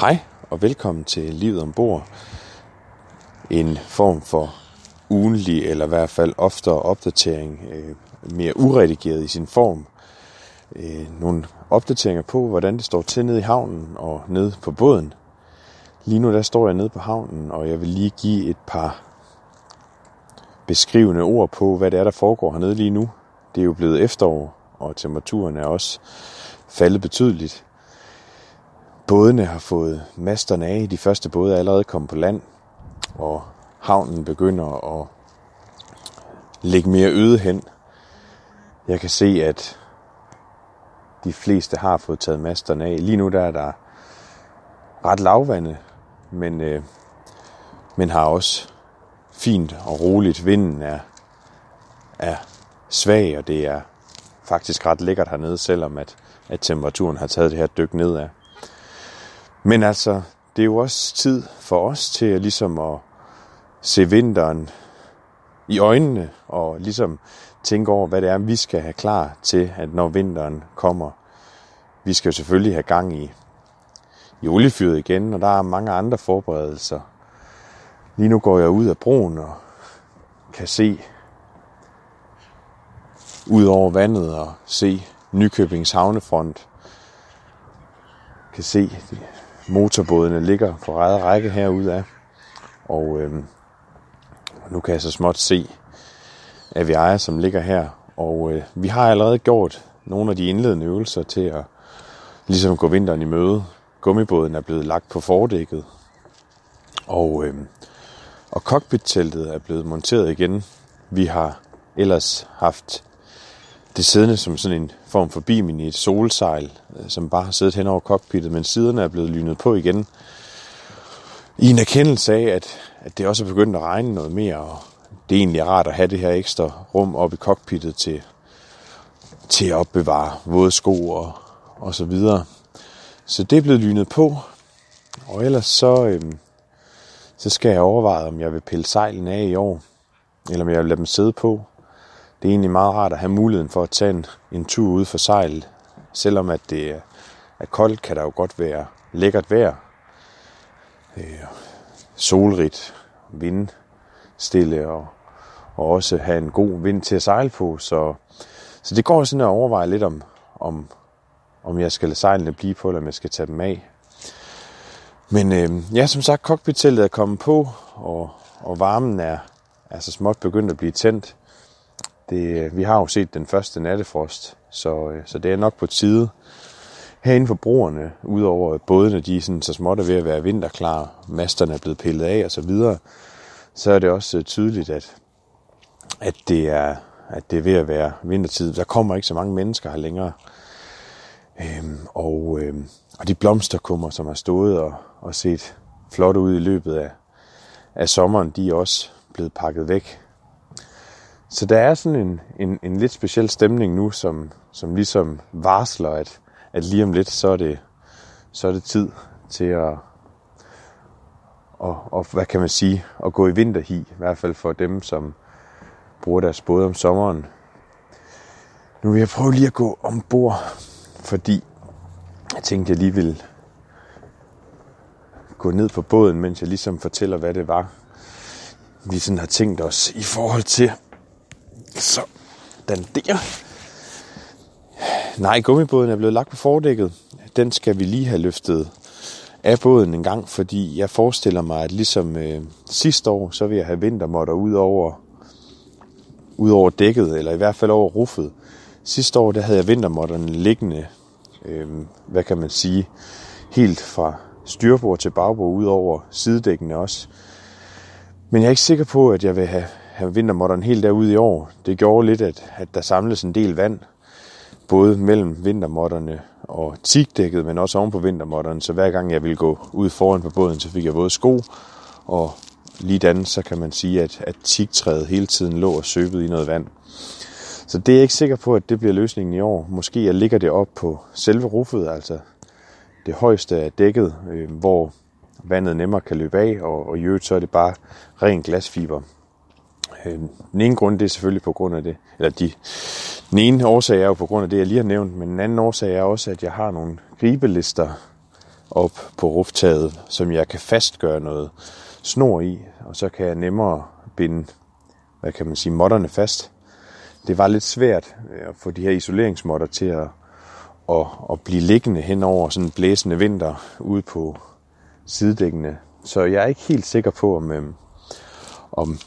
Hej og velkommen til Livet ombord. En form for ugenlig eller i hvert fald oftere opdatering, øh, mere uredigeret i sin form. Øh, nogle opdateringer på, hvordan det står til nede i havnen og nede på båden. Lige nu der står jeg nede på havnen, og jeg vil lige give et par beskrivende ord på, hvad det er, der foregår hernede lige nu. Det er jo blevet efterår, og temperaturen er også faldet betydeligt. Bådene har fået masterne af. De første både er allerede kommet på land, og havnen begynder at ligge mere øde hen. Jeg kan se, at de fleste har fået taget masterne af. Lige nu der er der ret lavvande, men, øh, men har også fint og roligt. Vinden er, er svag, og det er faktisk ret lækkert hernede, selvom at, at temperaturen har taget det her dyk nedad. Men altså, det er jo også tid for os til at, ligesom at se vinteren i øjnene og ligesom tænke over, hvad det er, vi skal have klar til, at når vinteren kommer. Vi skal jo selvfølgelig have gang i, i oliefyret igen, og der er mange andre forberedelser. Lige nu går jeg ud af broen og kan se ud over vandet og se Nykøbings havnefront. Kan se motorbådene ligger på ræde række herude af. Og øh, nu kan jeg så småt se Aviaja, som ligger her. Og øh, vi har allerede gjort nogle af de indledende øvelser til at ligesom gå vinteren i møde. Gummibåden er blevet lagt på fordækket. Og, øh, og cockpit-teltet er blevet monteret igen. Vi har ellers haft det siddende som sådan en form for bimini, et solsejl, øh, som bare har siddet hen over cockpittet, men siderne er blevet lynet på igen. I en erkendelse af, at, at det også er begyndt at regne noget mere, og det er egentlig rart at have det her ekstra rum oppe i cockpittet til, til at opbevare våde sko og, og så videre. Så det er blevet lynet på, og ellers så, øhm, så skal jeg overveje, om jeg vil pille sejlen af i år, eller om jeg vil lade dem sidde på det er egentlig meget rart at have muligheden for at tage en, en tur ud for sejl. Selvom at det er, koldt, kan der jo godt være lækkert vejr. Øh, solrigt, vindstille og, og også have en god vind til at sejle på. Så, så det går sådan at overveje lidt om, om, om jeg skal lade sejlene blive på, eller om jeg skal tage dem af. Men øh, ja, som sagt, cockpitteltet er kommet på, og, og varmen er, er så småt begyndt at blive tændt det, øh, vi har jo set den første nattefrost, så, øh, så det er nok på tide. Herinde for broerne, udover bådene, de er sådan, så småt er ved at være vinterklar, masterne er blevet pillet af og så videre, så er det også øh, tydeligt, at, at, det er, at det er ved at være vintertid. Der kommer ikke så mange mennesker her længere. Øhm, og, øhm, og de blomsterkummer, som har stået og, og set flot ud i løbet af, af sommeren, de er også blevet pakket væk så der er sådan en, en, en lidt speciel stemning nu, som, som ligesom varsler, at, at lige om lidt, så er det, så er det tid til at, og, og hvad kan man sige, at gå i vinterhi, i hvert fald for dem, som bruger deres både om sommeren. Nu vil jeg prøve lige at gå ombord, fordi jeg tænkte, jeg lige vil gå ned på båden, mens jeg ligesom fortæller, hvad det var, vi sådan har tænkt os i forhold til så, den der. Nej, gummibåden er blevet lagt på fordækket. Den skal vi lige have løftet af båden en gang, fordi jeg forestiller mig, at ligesom øh, sidste år, så vil jeg have vintermåtter ud over, ud over dækket, eller i hvert fald over ruffet. Sidste år, der havde jeg vintermåtterne liggende, øh, hvad kan man sige, helt fra styrbord til bagbord, ud over sidedækkene også. Men jeg er ikke sikker på, at jeg vil have have vintermotteren helt derude i år. Det gjorde lidt, at, at der samles en del vand, både mellem vintermotterne og tigdækket, men også oven på vintermotterne. Så hver gang jeg ville gå ud foran på båden, så fik jeg både sko, og lige dan, så kan man sige, at, at tigtræet hele tiden lå og søbede i noget vand. Så det er jeg ikke sikker på, at det bliver løsningen i år. Måske jeg ligger det op på selve ruffet, altså det højeste af dækket, øh, hvor vandet nemmere kan løbe af, og, og i øvrigt så er det bare ren glasfiber. Øh, den ene grund det er selvfølgelig på grund af det, eller de, den ene årsag er jo på grund af det, jeg lige har nævnt, men den anden årsag er også, at jeg har nogle gribelister op på ruftaget, som jeg kan fastgøre noget snor i, og så kan jeg nemmere binde, hvad kan man sige, modderne fast. Det var lidt svært øh, at få de her isoleringsmodder til at, at, at blive liggende hen over sådan en blæsende vinter ude på sidedækkene. Så jeg er ikke helt sikker på, om, øhm, om,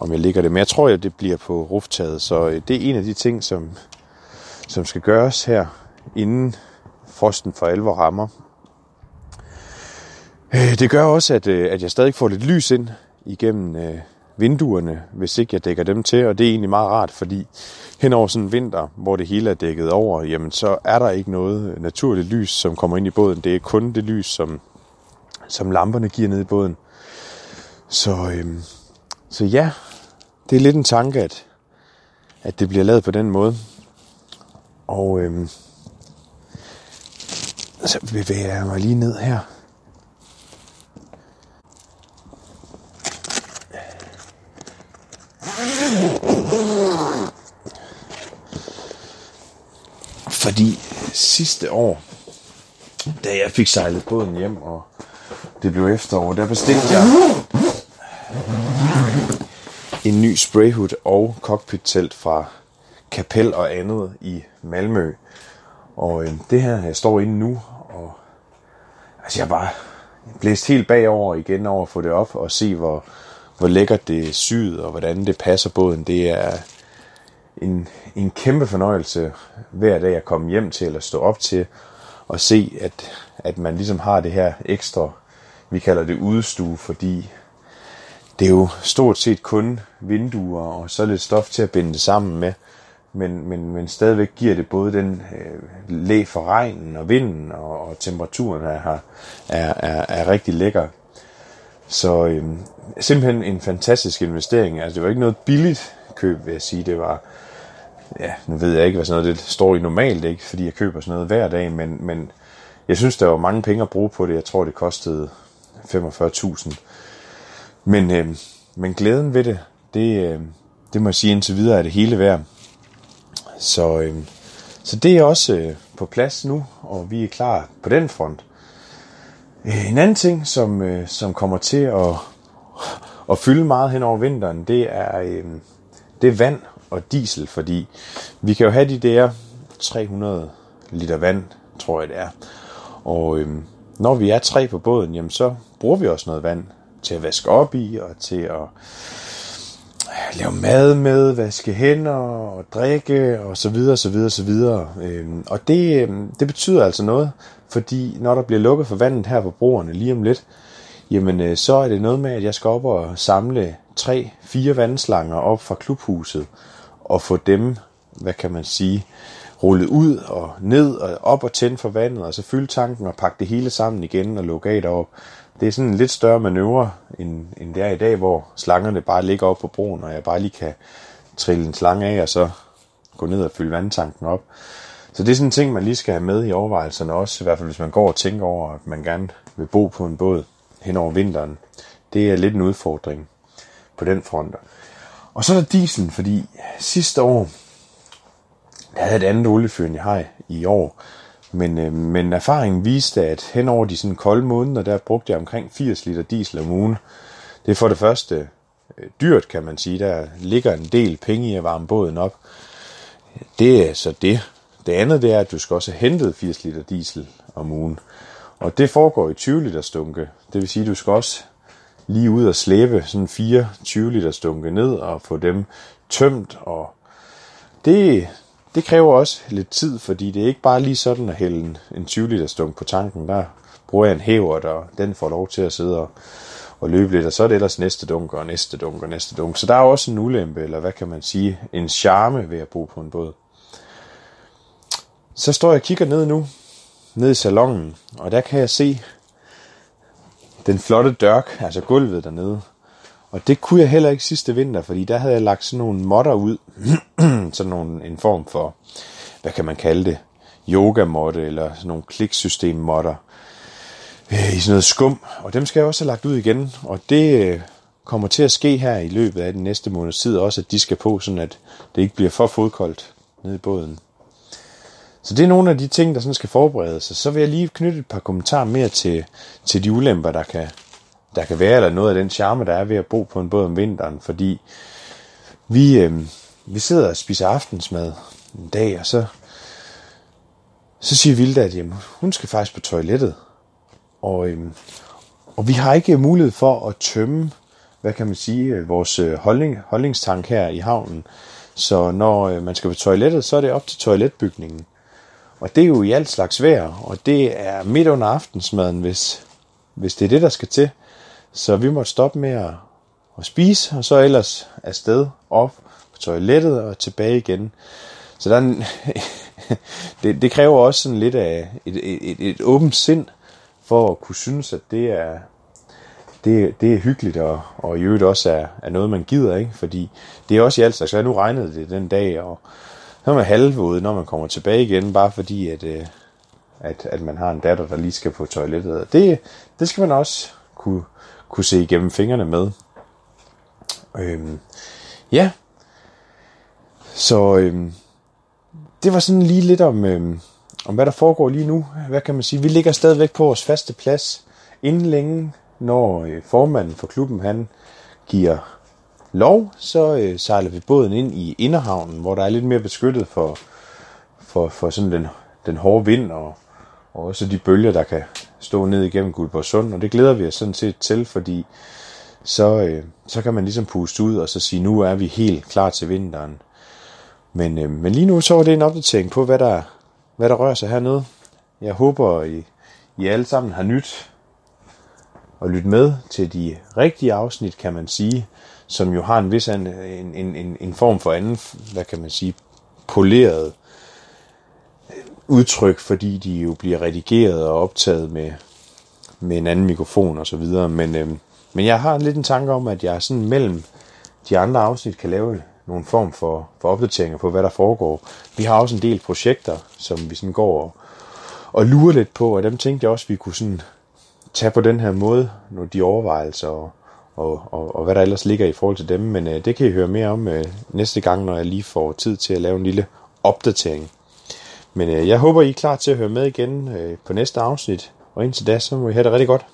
om jeg ligger det. Men jeg tror, at det bliver på ruftaget. Så øh, det er en af de ting, som, som skal gøres her, inden frosten for alvor rammer. Øh, det gør også, at, øh, at jeg stadig får lidt lys ind igennem øh, vinduerne, hvis ikke jeg dækker dem til, og det er egentlig meget rart, fordi hen over sådan en vinter, hvor det hele er dækket over, jamen så er der ikke noget naturligt lys, som kommer ind i båden. Det er kun det lys, som, som lamperne giver ned i båden. Så, øhm, så ja, det er lidt en tanke, at, at det bliver lavet på den måde. Og øhm, så bevæger jeg mig lige ned her. Fordi sidste år, da jeg fik sejlet båden hjem, og det blev efterår, der bestilte jeg en ny sprayhood og cockpit-telt fra Kapel og andet i Malmø. Og øh, det her, jeg står inde nu, og altså jeg er bare blæst helt bagover igen over at få det op og se, hvor, hvor lækkert det er syet, og hvordan det passer båden. Det er en, en kæmpe fornøjelse hver dag at komme hjem til, eller stå op til, og se, at, at man ligesom har det her ekstra, vi kalder det udstue, fordi det er jo stort set kun vinduer og så lidt stof til at binde det sammen med, men, men, men stadigvæk giver det både den øh, læ for regnen og vinden, og, og temperaturen er, er, er, er rigtig lækker. Så øh, simpelthen en fantastisk investering. Altså det var ikke noget billigt køb, vil jeg sige. Det var, ja, nu ved jeg ikke, hvad sådan noget det står i normalt, ikke, fordi jeg køber sådan noget hver dag, men, men jeg synes, der var mange penge at bruge på det. Jeg tror, det kostede 45.000. Men, øh, men glæden ved det, det, øh, det må jeg sige indtil videre, er det hele værd. Så, øh, så det er også øh, på plads nu, og vi er klar på den front. Øh, en anden ting, som, øh, som kommer til at, at fylde meget hen over vinteren, det er, øh, det er vand og diesel, fordi vi kan jo have de der 300 liter vand, tror jeg det er. Og øh, når vi er tre på båden, jamen så bruger vi også noget vand til at vaske op i, og til at øh, lave mad med, vaske hænder og drikke og så videre, så videre, så videre. Øhm, og det, øhm, det betyder altså noget, fordi når der bliver lukket for vandet her på broerne lige om lidt, jamen øh, så er det noget med, at jeg skal op og samle tre, fire vandslanger op fra klubhuset og få dem, hvad kan man sige, rullet ud og ned og op og tænde for vandet, og så fylde tanken og pakke det hele sammen igen og lukke af derop det er sådan en lidt større manøvre, end, end det er i dag, hvor slangerne bare ligger op på broen, og jeg bare lige kan trille en slange af, og så gå ned og fylde vandtanken op. Så det er sådan en ting, man lige skal have med i overvejelserne også, i hvert fald hvis man går og tænker over, at man gerne vil bo på en båd hen over vinteren. Det er lidt en udfordring på den front. Og så er der diesel, fordi sidste år, jeg havde et andet oliefyr, end jeg har i år, men, øh, men erfaringen viste, at hen over de sådan kolde måneder, der brugte jeg omkring 80 liter diesel om ugen. Det er for det første øh, dyrt, kan man sige. Der ligger en del penge i at varme båden op. Det er så det. Det andet det er, at du skal også have hentet 80 liter diesel om ugen. Og det foregår i 20 liter stunke. Det vil sige, at du skal også lige ud og slæbe sådan 4 20 liter stunke ned og få dem tømt. Og det, det kræver også lidt tid, fordi det er ikke bare lige sådan at hælde en, en 20 liter stunk på tanken. Der bruger jeg en hæver, og den får lov til at sidde og, og løbe lidt, og så er det ellers næste dunk, og næste dunk, og næste dunk. Så der er også en ulempe, eller hvad kan man sige, en charme ved at bo på en båd. Så står jeg og kigger ned nu, ned i salongen, og der kan jeg se den flotte dørk, altså gulvet dernede. Og det kunne jeg heller ikke sidste vinter, fordi der havde jeg lagt sådan nogle modder ud, sådan nogle, en form for, hvad kan man kalde det, yoga eller sådan nogle kliksystem-modder, øh, i sådan noget skum, og dem skal jeg også have lagt ud igen, og det øh, kommer til at ske her i løbet af den næste måneds tid også, at de skal på, sådan at det ikke bliver for fodkoldt nede i båden. Så det er nogle af de ting, der sådan skal forberedes. Så vil jeg lige knytte et par kommentarer mere til, til de ulemper, der kan, der kan være, eller noget af den charme, der er ved at bo på en båd om vinteren. Fordi vi, øh, vi sidder og spiser aftensmad en dag, og så, så siger Vilda, at jamen, hun skal faktisk på toilettet. Og, øh, og vi har ikke mulighed for at tømme, hvad kan man sige, øh, vores øh, holdning, holdningstank her i havnen. Så når øh, man skal på toilettet, så er det op til toiletbygningen. Og det er jo i alt slags vejr, og det er midt under aftensmaden, hvis, hvis det er det, der skal til. Så vi måtte stoppe med at, at spise, og så ellers afsted op på toilettet og tilbage igen. Så der er en, det, det kræver også sådan lidt af et, et, et, et åbent sind, for at kunne synes, at det er, det, det er hyggeligt, og, og i øvrigt også er, er noget, man gider, ikke? Fordi det er også i alt slags, nu regnede det den dag, og så er man halvvåd, når man kommer tilbage igen, bare fordi, at, øh, at, at man har en datter, der lige skal på toilettet. Det, det skal man også kunne, kunne se igennem fingrene med. Øhm, ja, så øhm, det var sådan lige lidt om, øhm, om, hvad der foregår lige nu. Hvad kan man sige? Vi ligger stadigvæk på vores faste plads. Inden længe, når øh, formanden for klubben, han giver lov, så øh, sejler vi båden ind i Inderhavnen, hvor der er lidt mere beskyttet for, for, for sådan den, den hårde vind og, og også de bølger, der kan stå ned igennem Guldborg Sund, Og det glæder vi os sådan set til, fordi så, øh, så kan man ligesom puste ud og så sige, nu er vi helt klar til vinteren. Men, øh, men lige nu så var det en opdatering på, hvad der, hvad der rører sig hernede. Jeg håber, I, I alle sammen har nyt og lytte med til de rigtige afsnit, kan man sige, som jo har en vis en, en, en, en form for anden, hvad kan man sige, poleret udtryk, fordi de jo bliver redigeret og optaget med, med en anden mikrofon og så videre. Men, øh, men jeg har lidt en tanke om, at jeg sådan mellem de andre afsnit kan lave nogle form for, for opdateringer på, hvad der foregår. Vi har også en del projekter, som vi sådan går og, og lurer lidt på, og dem tænkte jeg også, vi kunne sådan tage på den her måde, når de overvejelser og, og, og, og hvad der ellers ligger i forhold til dem. Men øh, det kan I høre mere om øh, næste gang, når jeg lige får tid til at lave en lille opdatering. Men øh, jeg håber, I er klar til at høre med igen øh, på næste afsnit. Og indtil da, så må I have det rigtig godt.